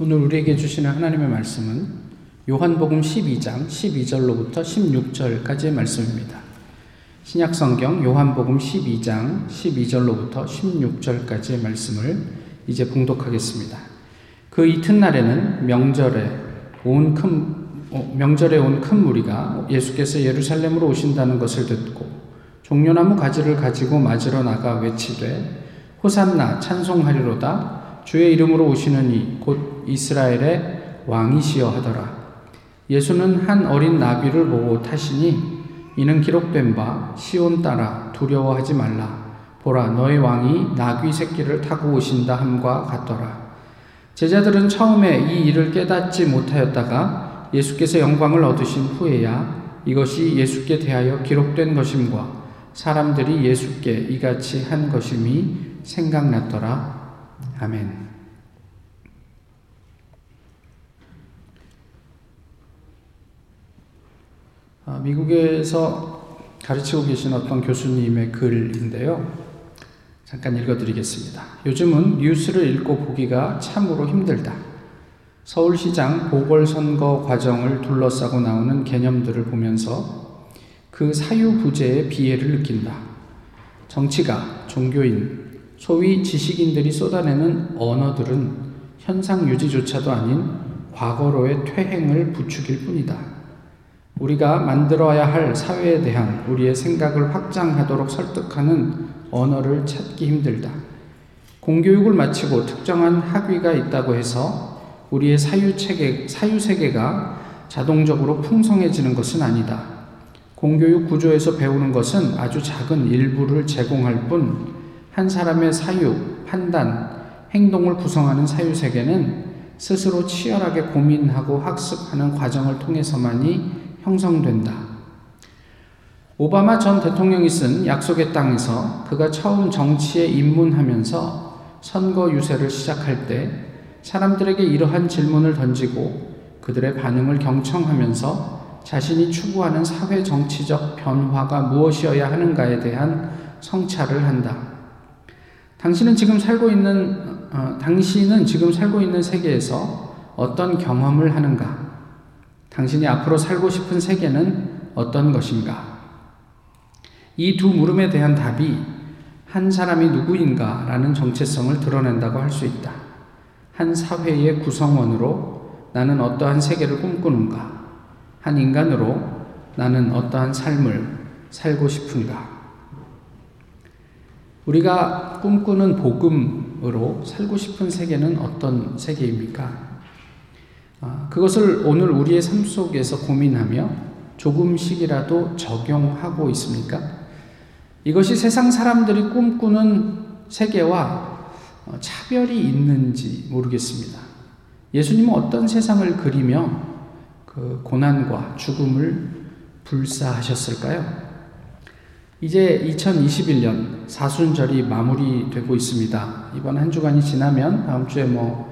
오늘 우리에게 주시는 하나님의 말씀은 요한복음 12장 12절로부터 16절까지의 말씀입니다. 신약 성경 요한복음 12장 12절로부터 16절까지의 말씀을 이제 봉독하겠습니다. 그 이튿날에는 명절에 온 큰 명절에 온 큰 무리가 예수께서 예루살렘으로 오신다는 것을 듣고 종려나무 가지를 가지고 맞으러 나가 외치되 호산나 찬송하리로다 주의 이름으로 오시는 이곧 이스라엘의 왕이시여 하더라. 예수는 한 어린 나비를 보고 타시니 이는 기록된 바 시온 따라 두려워하지 말라. 보라 너의 왕이 나귀 새끼를 타고 오신다 함과 같더라. 제자들은 처음에 이 일을 깨닫지 못하였다가 예수께서 영광을 얻으신 후에야 이것이 예수께 대하여 기록된 것임과 사람들이 예수께 이같이 한 것임이 생각났더라. 아멘. 미국에서 가르치고 계신 어떤 교수님의 글인데요. 잠깐 읽어드리겠습니다. 요즘은 뉴스를 읽고 보기가 참으로 힘들다. 서울시장 보궐선거 과정을 둘러싸고 나오는 개념들을 보면서 그 사유부재의 비애를 느낀다. 정치가, 종교인, 소위 지식인들이 쏟아내는 언어들은 현상 유지조차도 아닌 과거로의 퇴행을 부추길 뿐이다. 우리가 만들어야 할 사회에 대한 우리의 생각을 확장하도록 설득하는 언어를 찾기 힘들다. 공교육을 마치고 특정한 학위가 있다고 해서 우리의 사유체계, 사유세계가 자동적으로 풍성해지는 것은 아니다. 공교육 구조에서 배우는 것은 아주 작은 일부를 제공할 뿐, 한 사람의 사유, 판단, 행동을 구성하는 사유세계는 스스로 치열하게 고민하고 학습하는 과정을 통해서만이 형성된다. 오바마 전 대통령이 쓴 약속의 땅에서 그가 처음 정치에 입문하면서 선거 유세를 시작할 때 사람들에게 이러한 질문을 던지고 그들의 반응을 경청하면서 자신이 추구하는 사회 정치적 변화가 무엇이어야 하는가에 대한 성찰을 한다. 당신은 지금 살고 있는 어, 당신은 지금 살고 있는 세계에서 어떤 경험을 하는가? 당신이 앞으로 살고 싶은 세계는 어떤 것인가? 이 두 물음에 대한 답이 한 사람이 누구인가 라는 정체성을 드러낸다고 할 수 있다. 한 사회의 구성원으로 나는 어떠한 세계를 꿈꾸는가? 한 인간으로 나는 어떠한 삶을 살고 싶은가? 우리가 꿈꾸는 복음으로 살고 싶은 세계는 어떤 세계입니까? 아, 그것을 오늘 우리의 삶 속에서 고민하며 조금씩이라도 적용하고 있습니까? 이것이 세상 사람들이 꿈꾸는 세계와 어, 차별이 있는지 모르겠습니다. 예수님은 어떤 세상을 그리며 그 고난과 죽음을 불사하셨을까요? 이제 2021년 사순절이 마무리되고 있습니다. 이번 한 주간이 지나면 다음 주에 뭐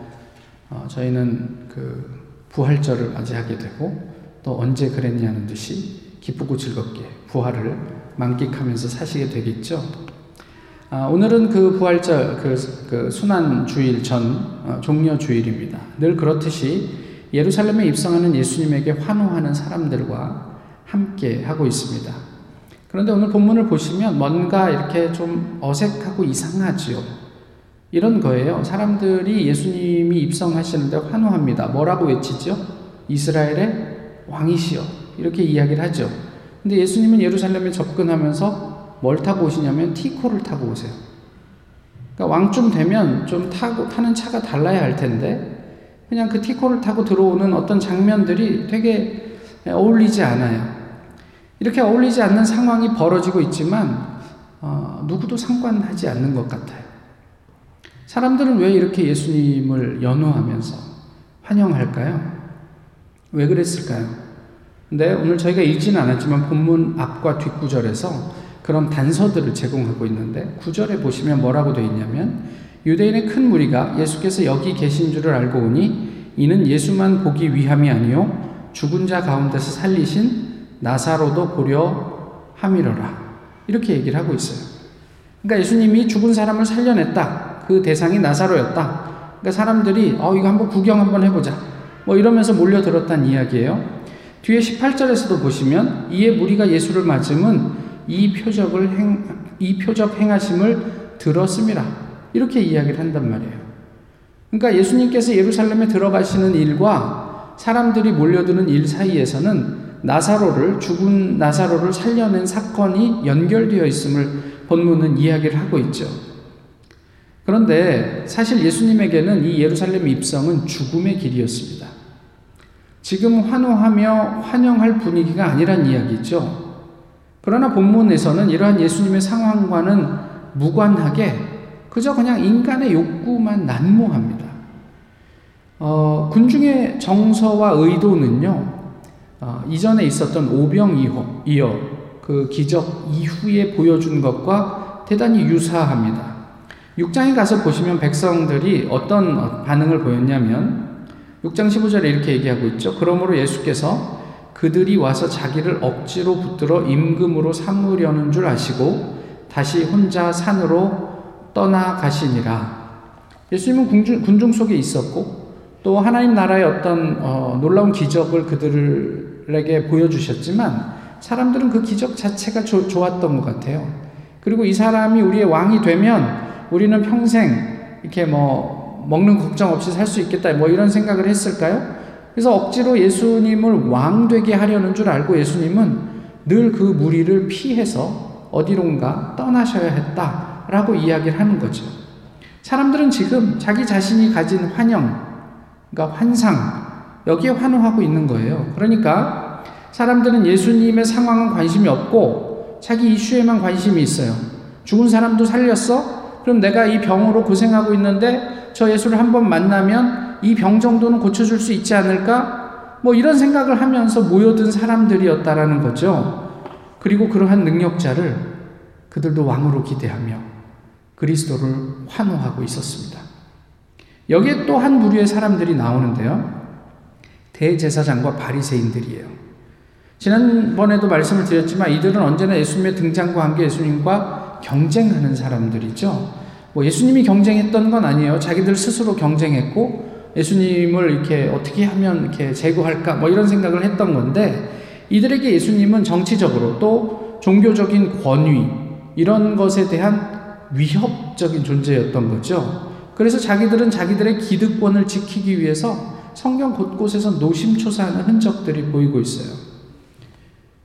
어, 저희는 그 부활절을 맞이하게 되고 또 언제 그랬냐는 듯이 기쁘고 즐겁게 부활을 만끽하면서 사시게 되겠죠. 아, 오늘은 그 부활절, 그, 그 순환 주일 전 어, 종려 주일입니다. 늘 그렇듯이 예루살렘에 입성하는 예수님에게 환호하는 사람들과 함께 하고 있습니다. 그런데 오늘 본문을 보시면 뭔가 이렇게 좀 어색하고 이상하지요. 이런 거예요. 사람들이 예수님이 입성하시는데 환호합니다. 뭐라고 외치죠? 이스라엘의 왕이시여. 이렇게 이야기를 하죠. 근데 예수님은 예루살렘에 접근하면서 뭘 타고 오시냐면 티코를 타고 오세요. 그러니까 왕쯤 되면 좀 타고, 타는 차가 달라야 할 텐데, 그냥 그 티코를 타고 들어오는 어떤 장면들이 되게 어울리지 않아요. 이렇게 어울리지 않는 상황이 벌어지고 있지만, 어, 누구도 상관하지 않는 것 같아요. 사람들은 왜 이렇게 예수님을 연호하면서 환영할까요? 왜 그랬을까요? 근데 오늘 저희가 읽지는 않았지만 본문 앞과 뒷구절에서 그런 단서들을 제공하고 있는데 구절에 보시면 뭐라고 되어 있냐면 유대인의 큰 무리가 예수께서 여기 계신 줄을 알고 오니 이는 예수만 보기 위함이 아니요 죽은 자 가운데서 살리신 나사로도 보려 함이러라 이렇게 얘기를 하고 있어요. 그러니까 예수님이 죽은 사람을 살려냈다. 그 대상이 나사로였다. 그러니까 사람들이 어 이거 한번 구경 한번 해보자. 뭐 이러면서 몰려들었단 이야기예요. 뒤에 18절에서도 보시면 이에 무리가 예수를 맞으면 이 표적을 행, 이 표적 행하심을 들었습니다. 이렇게 이야기를 한단 말이에요. 그러니까 예수님께서 예루살렘에 들어가시는 일과 사람들이 몰려드는 일 사이에서는 나사로를 죽은 나사로를 살려낸 사건이 연결되어 있음을 본문은 이야기를 하고 있죠. 그런데 사실 예수님에게는 이 예루살렘 입성은 죽음의 길이었습니다. 지금 환호하며 환영할 분위기가 아니란 이야기죠. 그러나 본문에서는 이러한 예수님의 상황과는 무관하게 그저 그냥 인간의 욕구만 난무합니다. 어, 군중의 정서와 의도는요, 어, 이전에 있었던 오병 이어 그 기적 이후에 보여준 것과 대단히 유사합니다. 6장에 가서 보시면 백성들이 어떤 반응을 보였냐면 6장 15절에 이렇게 얘기하고 있죠. 그러므로 예수께서 그들이 와서 자기를 억지로 붙들어 임금으로 삼으려는 줄 아시고 다시 혼자 산으로 떠나가시니라. 예수님은 군중, 군중 속에 있었고 또 하나님 나라의 어떤 어, 놀라운 기적을 그들에게 보여주셨지만 사람들은 그 기적 자체가 조, 좋았던 것 같아요. 그리고 이 사람이 우리의 왕이 되면 우리는 평생 이렇게 뭐 먹는 걱정 없이 살 수 있겠다 뭐 이런 생각을 했을까요? 그래서 억지로 예수님을 왕 되게 하려는 줄 알고 예수님은 늘 그 무리를 피해서 어디론가 떠나셔야 했다라고 이야기를 하는 거죠. 사람들은 지금 자기 자신이 가진 환영, 그러니까 환상, 여기에 환호하고 있는 거예요. 그러니까 사람들은 예수님의 상황은 관심이 없고 자기 이슈에만 관심이 있어요. 죽은 사람도 살렸어? 그럼 내가 이 병으로 고생하고 있는데 저 예수를 한번 만나면 이 병 정도는 고쳐줄 수 있지 않을까? 뭐 이런 생각을 하면서 모여든 사람들이었다라는 거죠. 그리고 그러한 능력자를 그들도 왕으로 기대하며 그리스도를 환호하고 있었습니다. 여기에 또한 무리의 사람들이 나오는데요. 대제사장과 바리새인들이에요. 지난번에도 말씀을 드렸지만 이들은 언제나 예수님의 등장과 함께 예수님과 경쟁하는 사람들이죠. 뭐 예수님이 경쟁했던 건 아니에요. 자기들 스스로 경쟁했고 예수님을 이렇게 어떻게 하면 이렇게 제거할까 뭐 이런 생각을 했던 건데 이들에게 예수님은 정치적으로 또 종교적인 권위 이런 것에 대한 위협적인 존재였던 거죠. 그래서 자기들은 자기들의 기득권을 지키기 위해서 성경 곳곳에서 노심초사하는 흔적들이 보이고 있어요.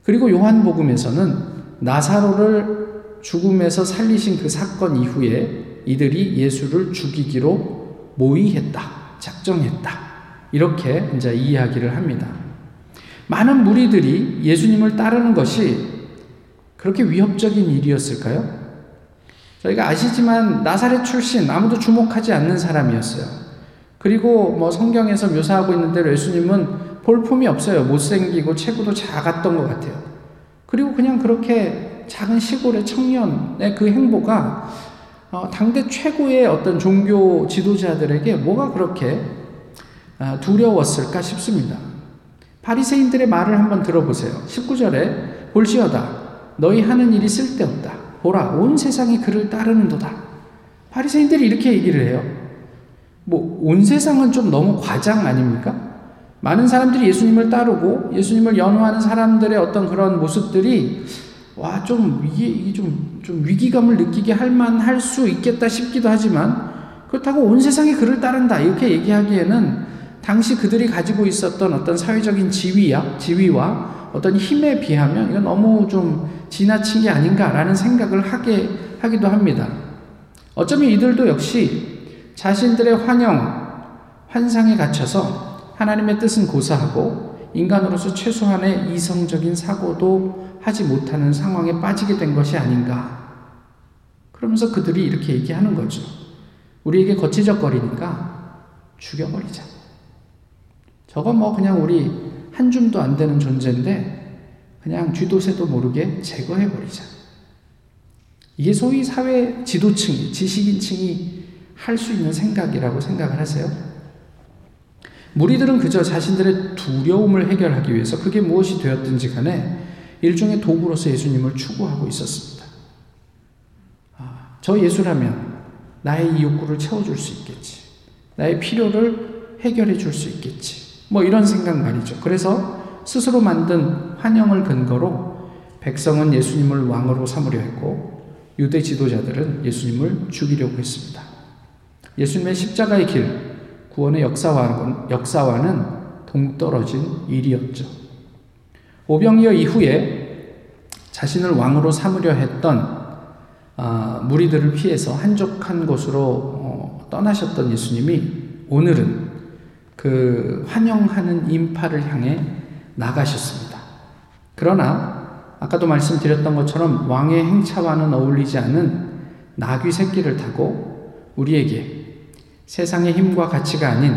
그리고 요한복음에서는 나사로를 죽음에서 살리신 그 사건 이후에 이들이 예수를 죽이기로 모의했다, 작정했다. 이렇게 이제 이야기를 합니다. 많은 무리들이 예수님을 따르는 것이 그렇게 위협적인 일이었을까요? 저희가 아시지만 나사렛 출신 아무도 주목하지 않는 사람이었어요. 그리고 뭐 성경에서 묘사하고 있는 대로 예수님은 볼품이 없어요. 못생기고 체구도 작았던 것 같아요. 그리고 그냥 그렇게 작은 시골의 청년의 그 행보가 어, 당대 최고의 어떤 종교 지도자들에게 뭐가 그렇게 어, 두려웠을까 싶습니다. 바리새인들의 말을 한번 들어보세요. 19절에 볼시어다 너희 하는 일이 쓸데없다. 보라 온 세상이 그를 따르는도다. 바리새인들이 이렇게 얘기를 해요. 뭐 온 세상은 좀 너무 과장 아닙니까? 많은 사람들이 예수님을 따르고 예수님을 연호하는 사람들의 어떤 그런 모습들이 와, 좀, 이게, 이게 좀, 좀 위기감을 느끼게 할 만 할 수 있겠다 싶기도 하지만, 그렇다고 온 세상이 그를 따른다. 이렇게 얘기하기에는 당시 그들이 가지고 있었던 어떤 사회적인 지위야, 지위와 어떤 힘에 비하면 이건 너무 좀 지나친 게 아닌가라는 생각을 하게, 하기도 합니다. 어쩌면 이들도 역시 자신들의 환영, 환상에 갇혀서 하나님의 뜻은 고사하고 인간으로서 최소한의 이성적인 사고도 하지 못하는 상황에 빠지게 된 것이 아닌가. 그러면서 그들이 이렇게 얘기하는 거죠. 우리에게 거치적거리니까 죽여버리자. 저건 뭐 그냥 우리 한 줌도 안 되는 존재인데 그냥 쥐도새도 모르게 제거해버리자. 이게 소위 사회 지도층이, 지식인층이 할 수 있는 생각이라고 생각을 하세요? 무리들은 그저 자신들의 두려움을 해결하기 위해서 그게 무엇이 되었든지 간에 일종의 도구로서 예수님을 추구하고 있었습니다. 아, 저 예수라면 나의 이 욕구를 채워줄 수 있겠지. 나의 필요를 해결해 줄 수 있겠지. 뭐 이런 생각 말이죠. 그래서 스스로 만든 환영을 근거로 백성은 예수님을 왕으로 삼으려 했고 유대 지도자들은 예수님을 죽이려고 했습니다. 예수님의 십자가의 길, 구원의 역사와는, 역사와는 동떨어진 일이었죠. 오병이어 이후에 자신을 왕으로 삼으려 했던 아, 무리들을 피해서 한적한 곳으로 어, 떠나셨던 예수님이 오늘은 그 환영하는 인파를 향해 나가셨습니다. 그러나 아까도 말씀드렸던 것처럼 왕의 행차와는 어울리지 않은 나귀 새끼를 타고 우리에게 세상의 힘과 가치가 아닌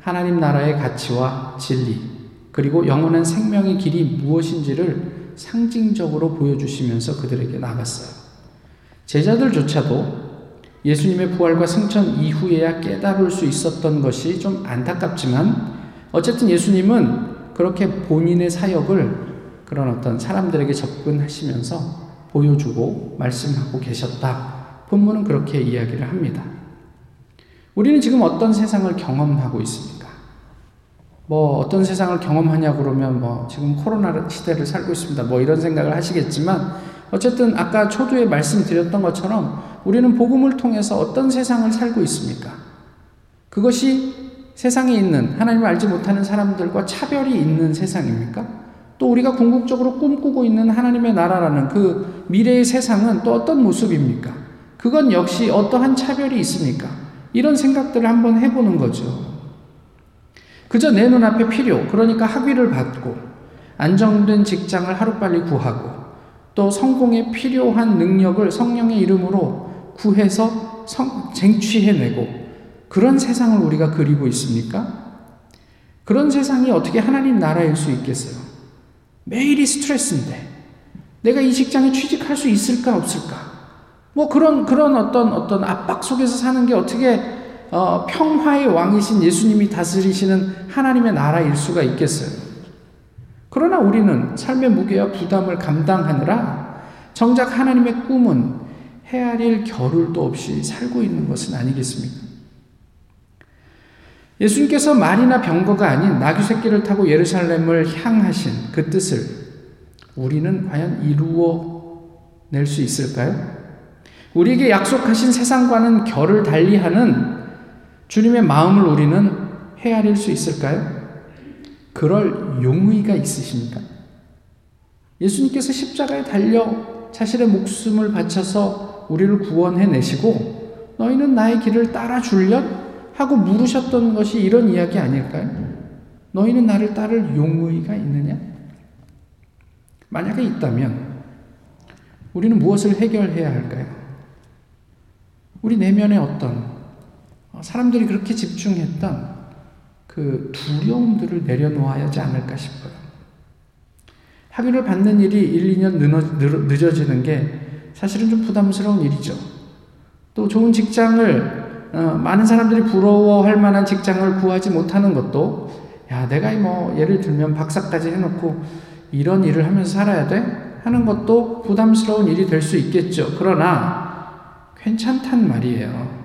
하나님 나라의 가치와 진리 그리고 영원한 생명의 길이 무엇인지를 상징적으로 보여주시면서 그들에게 나갔어요. 제자들조차도 예수님의 부활과 승천 이후에야 깨달을 수 있었던 것이 좀 안타깝지만 어쨌든 예수님은 그렇게 본인의 사역을 그런 어떤 사람들에게 접근하시면서 보여주고 말씀하고 계셨다. 본문은 그렇게 이야기를 합니다. 우리는 지금 어떤 세상을 경험하고 있습니까? 뭐 어떤 세상을 경험하냐 그러면 뭐 지금 코로나 시대를 살고 있습니다. 뭐 이런 생각을 하시겠지만 어쨌든 아까 초두에 말씀드렸던 것처럼 우리는 복음을 통해서 어떤 세상을 살고 있습니까? 그것이 세상에 있는 하나님을 알지 못하는 사람들과 차별이 있는 세상입니까? 또 우리가 궁극적으로 꿈꾸고 있는 하나님의 나라라는 그 미래의 세상은 또 어떤 모습입니까? 그건 역시 어떠한 차별이 있습니까? 이런 생각들을 한번 해보는 거죠. 그저 내 눈앞에 필요, 그러니까 학위를 받고 안정된 직장을 하루빨리 구하고 또 성공에 필요한 능력을 성령의 이름으로 구해서 성, 쟁취해내고 그런 세상을 우리가 그리고 있습니까? 그런 세상이 어떻게 하나님 나라일 수 있겠어요? 매일이 스트레스인데 내가 이 직장에 취직할 수 있을까 없을까? 뭐 그런 그런 어떤 어떤 압박 속에서 사는 게 어떻게 어, 평화의 왕이신 예수님이 다스리시는 하나님의 나라일 수가 있겠어요? 그러나 우리는 삶의 무게와 부담을 감당하느라 정작 하나님의 꿈은 헤아릴 겨를도 없이 살고 있는 것은 아니겠습니까? 예수님께서 말이나 병거가 아닌 나귀 새끼를 타고 예루살렘을 향하신 그 뜻을 우리는 과연 이루어 낼 수 있을까요? 우리에게 약속하신 세상과는 결을 달리하는 주님의 마음을 우리는 헤아릴 수 있을까요? 그럴 용의가 있으십니까? 예수님께서 십자가에 달려 자신의 목숨을 바쳐서 우리를 구원해 내시고 너희는 나의 길을 따라 줄련? 하고 물으셨던 것이 이런 이야기 아닐까요? 너희는 나를 따를 용의가 있느냐? 만약에 있다면 우리는 무엇을 해결해야 할까요? 우리 내면의 어떤 사람들이 그렇게 집중했던 그 두려움들을 내려놓아야 하지 않을까 싶어요. 학위를 받는 일이 1, 2년 늦어지는 게 사실은 좀 부담스러운 일이죠. 또 좋은 직장을 어, 많은 사람들이 부러워할 만한 직장을 구하지 못하는 것도 야 내가 뭐 예를 들면 박사까지 해놓고 이런 일을 하면서 살아야 돼 하는 것도 부담스러운 일이 될 수 있겠죠. 그러나 괜찮단 말이에요.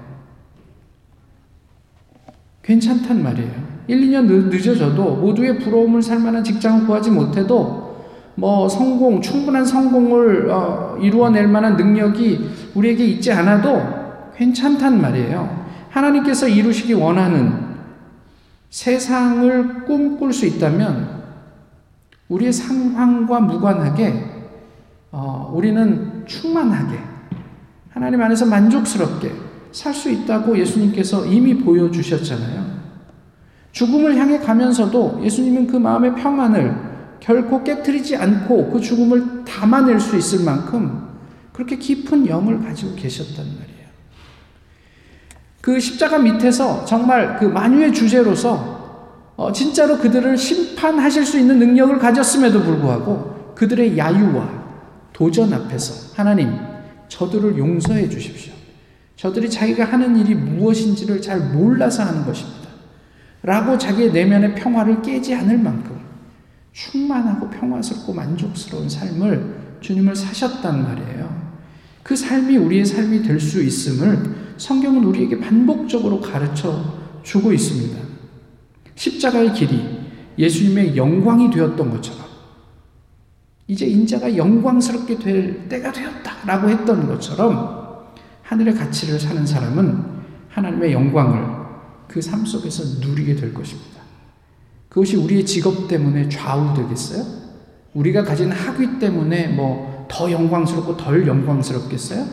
괜찮단 말이에요. 1, 2년 늦어져도 모두의 부러움을 살 만한 직장을 구하지 못해도 뭐 성공, 충분한 성공을 어, 이루어낼 만한 능력이 우리에게 있지 않아도 괜찮단 말이에요. 하나님께서 이루시기 원하는 세상을 꿈꿀 수 있다면 우리의 상황과 무관하게 어, 우리는 충만하게 하나님 안에서 만족스럽게 살 수 있다고 예수님께서 이미 보여주셨잖아요. 죽음을 향해 가면서도 예수님은 그 마음의 평안을 결코 깨뜨리지 않고 그 죽음을 담아낼 수 있을 만큼 그렇게 깊은 영을 가지고 계셨단 말이에요. 그 십자가 밑에서 정말 그 만유의 주제로서 어, 진짜로 그들을 심판하실 수 있는 능력을 가졌음에도 불구하고 그들의 야유와 도전 앞에서 하나님 저들을 용서해 주십시오. 저들이 자기가 하는 일이 무엇인지를 잘 몰라서 하는 것입니다. 라고 자기의 내면의 평화를 깨지 않을 만큼 충만하고 평화스럽고 만족스러운 삶을 주님을 사셨단 말이에요. 그 삶이 우리의 삶이 될 수 있음을 성경은 우리에게 반복적으로 가르쳐 주고 있습니다. 십자가의 길이 예수님의 영광이 되었던 것처럼 이제 인자가 영광스럽게 될 때가 되었다라고 했던 것처럼 하늘의 가치를 사는 사람은 하나님의 영광을 그 삶 속에서 누리게 될 것입니다. 그것이 우리의 직업 때문에 좌우되겠어요? 우리가 가진 학위 때문에 뭐 더 영광스럽고 덜 영광스럽겠어요?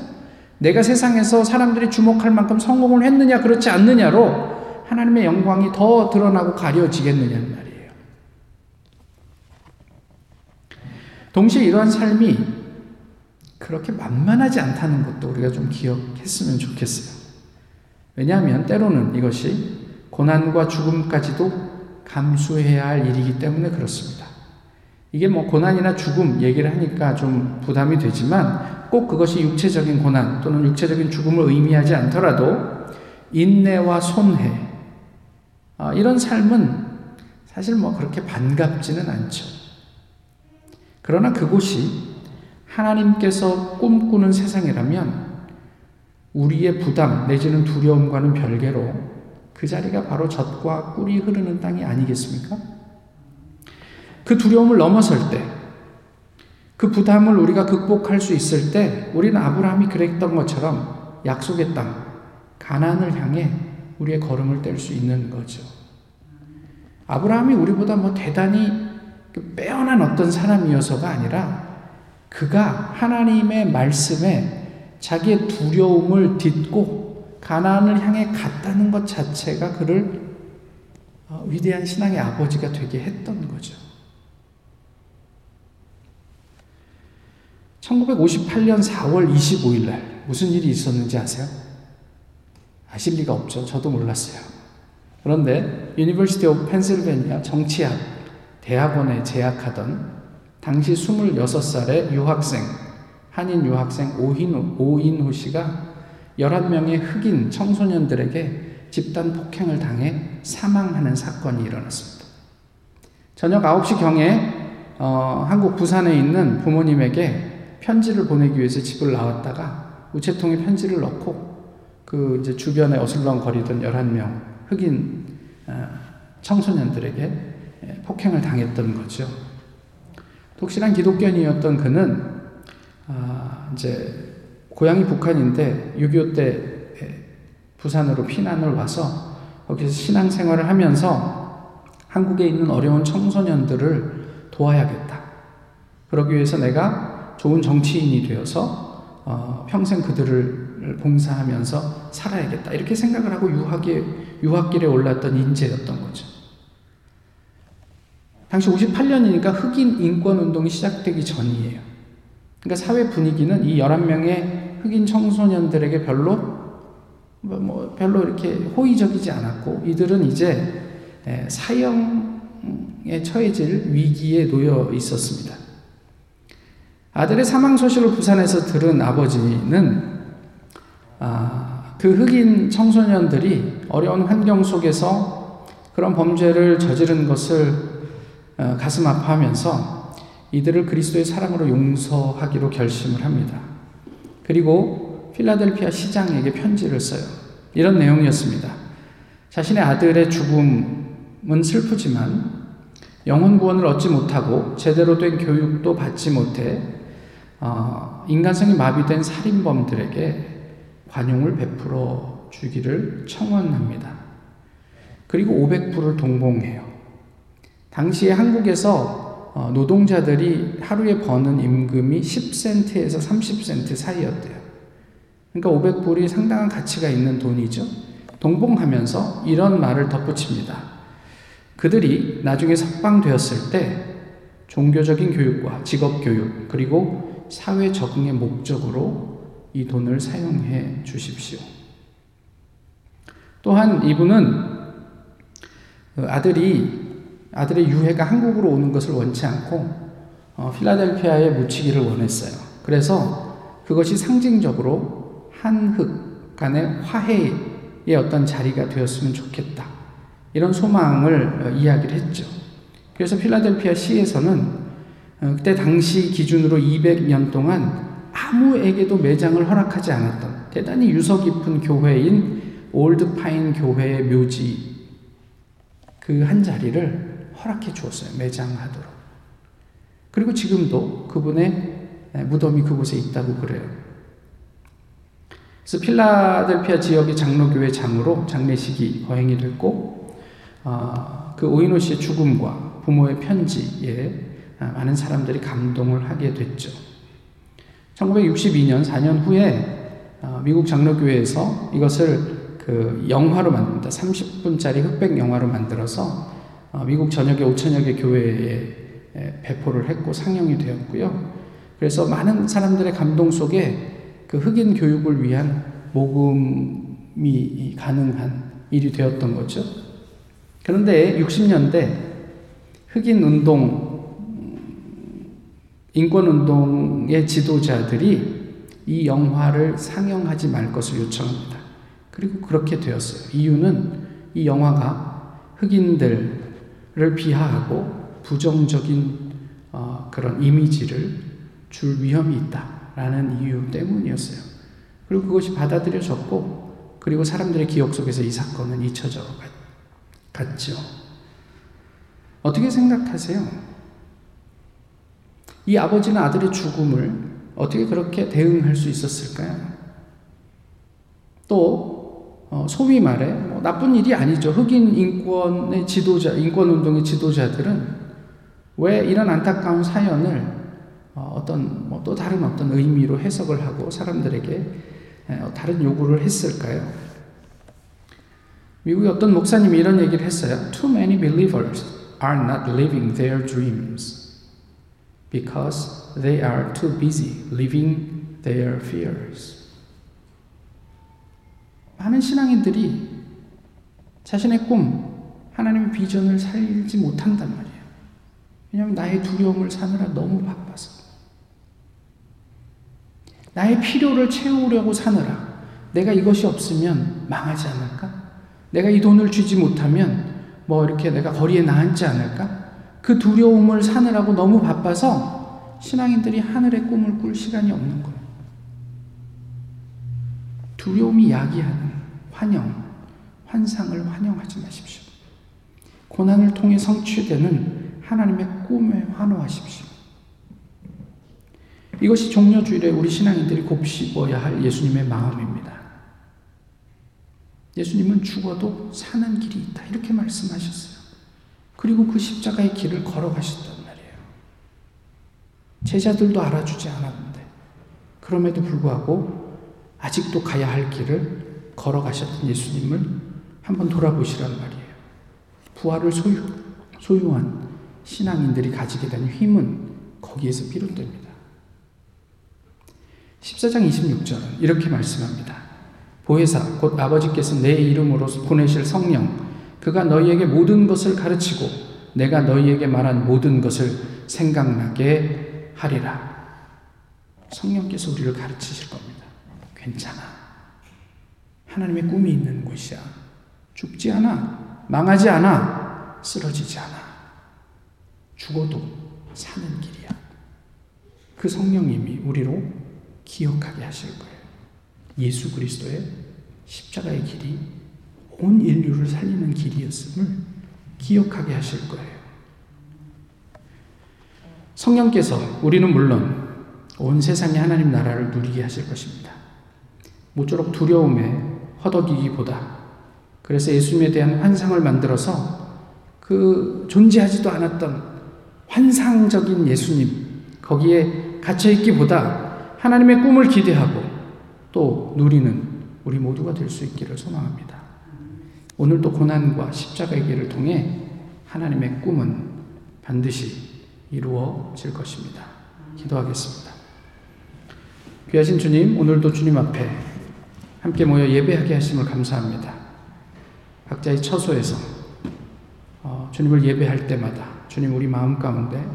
내가 세상에서 사람들이 주목할 만큼 성공을 했느냐 그렇지 않느냐로 하나님의 영광이 더 드러나고 가려지겠느냐는 말이에요. 동시에 이러한 삶이 그렇게 만만하지 않다는 것도 우리가 좀 기억했으면 좋겠어요. 왜냐하면 때로는 이것이 고난과 죽음까지도 감수해야 할 일이기 때문에 그렇습니다. 이게 뭐 고난이나 죽음 얘기를 하니까 좀 부담이 되지만 꼭 그것이 육체적인 고난 또는 육체적인 죽음을 의미하지 않더라도 인내와 손해 아, 이런 삶은 사실 뭐 그렇게 반갑지는 않죠. 그러나 그곳이 하나님께서 꿈꾸는 세상이라면 우리의 부담 내지는 두려움과는 별개로 그 자리가 바로 젖과 꿀이 흐르는 땅이 아니겠습니까? 그 두려움을 넘어설 때, 그 부담을 우리가 극복할 수 있을 때, 우리는 아브라함이 그랬던 것처럼 약속의 땅, 가난을 향해 우리의 걸음을 뗄 수 있는 거죠. 아브라함이 우리보다 뭐 대단히 그 빼어난 어떤 사람이어서가 아니라 그가 하나님의 말씀에 자기의 두려움을 딛고 가난을 향해 갔다는 것 자체가 그를 어, 위대한 신앙의 아버지가 되게 했던 거죠. 1958년 4월 25일 날 무슨 일이 있었는지 아세요? 아실 리가 없죠. 저도 몰랐어요. 그런데 University of Pennsylvania 정치학 대학원에 재학하던 당시 26살의 유학생, 한인 유학생 오인호, 오인호 씨가 11명의 흑인 청소년들에게 집단 폭행을 당해 사망하는 사건이 일어났습니다. 저녁 9시경에 어, 한국 부산에 있는 부모님에게 편지를 보내기 위해서 집을 나왔다가 우체통에 편지를 넣고 그 이제 주변에 어슬렁거리던 11명 흑인 어, 청소년들에게 예, 폭행을 당했던 거죠. 독실한 기독교인이었던 그는 아, 이제 고향이 북한인데 6.25때 예, 부산으로 피난을 와서 거기서 신앙생활을 하면서 한국에 있는 어려운 청소년들을 도와야겠다. 그러기 위해서 내가 좋은 정치인이 되어서 어, 평생 그들을 봉사하면서 살아야겠다. 이렇게 생각을 하고 유학에, 유학길에 올랐던 인재였던 거죠. 당시 58년이니까 흑인 인권 운동이 시작되기 전이에요. 그러니까 사회 분위기는 이 11명의 흑인 청소년들에게 별로 뭐, 뭐 별로 이렇게 호의적이지 않았고 이들은 이제 사형에 처해질 위기에 놓여 있었습니다. 아들의 사망 소식을 부산에서 들은 아버지는 아, 그 흑인 청소년들이 어려운 환경 속에서 그런 범죄를 저지른 것을 어, 가슴 아파하면서 이들을 그리스도의 사랑으로 용서하기로 결심을 합니다. 그리고 필라델피아 시장에게 편지를 써요. 이런 내용이었습니다. 자신의 아들의 죽음은 슬프지만 영혼 구원을 얻지 못하고 제대로 된 교육도 받지 못해 어, 인간성이 마비된 살인범들에게 관용을 베풀어 주기를 청원합니다. 그리고 500불을 동봉해요. 당시에 한국에서 어, 노동자들이 하루에 버는 임금이 10센트에서 30센트 사이였대요. 그러니까 500불이 상당한 가치가 있는 돈이죠. 동봉하면서 이런 말을 덧붙입니다. 그들이 나중에 석방되었을 때 종교적인 교육과 직업 교육 그리고 사회 적응의 목적으로 이 돈을 사용해 주십시오. 또한 이분은 그 아들이 아들의 유해가 한국으로 오는 것을 원치 않고 어, 필라델피아에 묻히기를 원했어요. 그래서 그것이 상징적으로 한흑 간의 화해의 어떤 자리가 되었으면 좋겠다. 이런 소망을 어, 이야기를 했죠. 그래서 필라델피아 시에서는 어, 그때 당시 기준으로 200년 동안 아무에게도 매장을 허락하지 않았던 대단히 유서 깊은 교회인 올드 파인 교회의 묘지 그 한 자리를 허락해 주었어요. 매장하도록. 그리고 지금도 그분의 무덤이 그곳에 있다고 그래요. 그래서 필라델피아 지역의 장로교회 장으로 장례식이 거행이 됐고 어, 그 오이노 씨의 죽음과 부모의 편지에 많은 사람들이 감동을 하게 됐죠. 1962년 4년 후에 어, 미국 장로교회에서 이것을 그 영화로 만듭니다. 30분짜리 흑백 영화로 만들어서 어, 미국 전역의 5천여 개 교회에 배포를 했고 상영이 되었고요. 그래서 많은 사람들의 감동 속에 그 흑인 교육을 위한 모금이 가능한 일이 되었던 거죠. 그런데 60년대 흑인 운동, 인권 운동의 지도자들이 이 영화를 상영하지 말 것을 요청합니다. 그리고 그렇게 되었어요. 이유는 이 영화가 흑인들 을 비하하고 부정적인 어, 그런 이미지를 줄 위험이 있다라는 이유 때문이었어요. 그리고 그것이 받아들여졌고, 그리고 사람들의 기억 속에서 이 사건은 잊혀져 갔죠. 어떻게 생각하세요? 이 아버지는 아들의 죽음을 어떻게 그렇게 대응할 수 있었을까요? 또 어, 소위 말해 뭐 나쁜 일이 아니죠. 흑인 인권의 지도자, 인권 운동의 지도자들은 왜 이런 안타까운 사연을 어, 어떤 뭐 또 다른 어떤 의미로 해석을 하고 사람들에게 다른 요구를 했을까요? 미국의 어떤 목사님이 이런 얘기를 했어요. Too many believers are not living their dreams because they are too busy living their fears. 많은 신앙인들이 자신의 꿈, 하나님의 비전을 살지 못한단 말이에요. 왜냐하면 나의 두려움을 사느라 너무 바빠서. 나의 필요를 채우려고 사느라 내가 이것이 없으면 망하지 않을까? 내가 이 돈을 주지 못하면 뭐 이렇게 내가 거리에 나앉지 않을까? 그 두려움을 사느라고 너무 바빠서 신앙인들이 하늘의 꿈을 꿀 시간이 없는 거예요. 두려움이 야기하는 환영, 환상을 환영하지 마십시오. 고난을 통해 성취되는 하나님의 꿈에 환호하십시오. 이것이 종려주일에 우리 신앙인들이 곱씹어야 할 예수님의 마음입니다. 예수님은 죽어도 사는 길이 있다. 이렇게 말씀하셨어요. 그리고 그 십자가의 길을 걸어가셨단 말이에요. 제자들도 알아주지 않았는데, 그럼에도 불구하고 아직도 가야 할 길을 걸어가셨던 예수님을 한번 돌아보시란 말이에요. 부활을 소유, 소유한 신앙인들이 가지게 된 힘은 거기에서 비롯됩니다. 14장 26절은 이렇게 말씀합니다. 보혜사 곧 아버지께서 내 이름으로 보내실 성령 그가 너희에게 모든 것을 가르치고 내가 너희에게 말한 모든 것을 생각나게 하리라. 성령께서 우리를 가르치실 겁니다. 괜찮아. 하나님의 꿈이 있는 곳이야. 죽지 않아. 망하지 않아. 쓰러지지 않아. 죽어도 사는 길이야. 그 성령님이 우리로 기억하게 하실 거예요. 예수 그리스도의 십자가의 길이 온 인류를 살리는 길이었음을 기억하게 하실 거예요. 성령께서 우리는 물론 온 세상의 하나님 나라를 누리게 하실 것입니다. 모쪼록 두려움에 허덕이기보다 그래서 예수님에 대한 환상을 만들어서 그 존재하지도 않았던 환상적인 예수님 거기에 갇혀 있기보다 하나님의 꿈을 기대하고 또 누리는 우리 모두가 될 수 있기를 소망합니다. 오늘도 고난과 십자가의 길을 통해 하나님의 꿈은 반드시 이루어질 것입니다. 기도하겠습니다. 귀하신 주님, 오늘도 주님 앞에 함께 모여 예배하게 하심을 감사합니다. 각자의 처소에서 어, 주님을 예배할 때마다 주님 우리 마음 가운데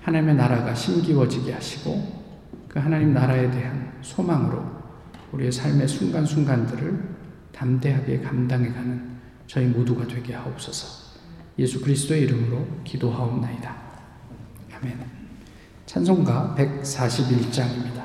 하나님의 나라가 심기워지게 하시고 그 하나님 나라에 대한 소망으로 우리의 삶의 순간순간들을 담대하게 감당해가는 저희 모두가 되게 하옵소서. 예수 그리스도의 이름으로 기도하옵나이다. 아멘. 찬송가 141장입니다.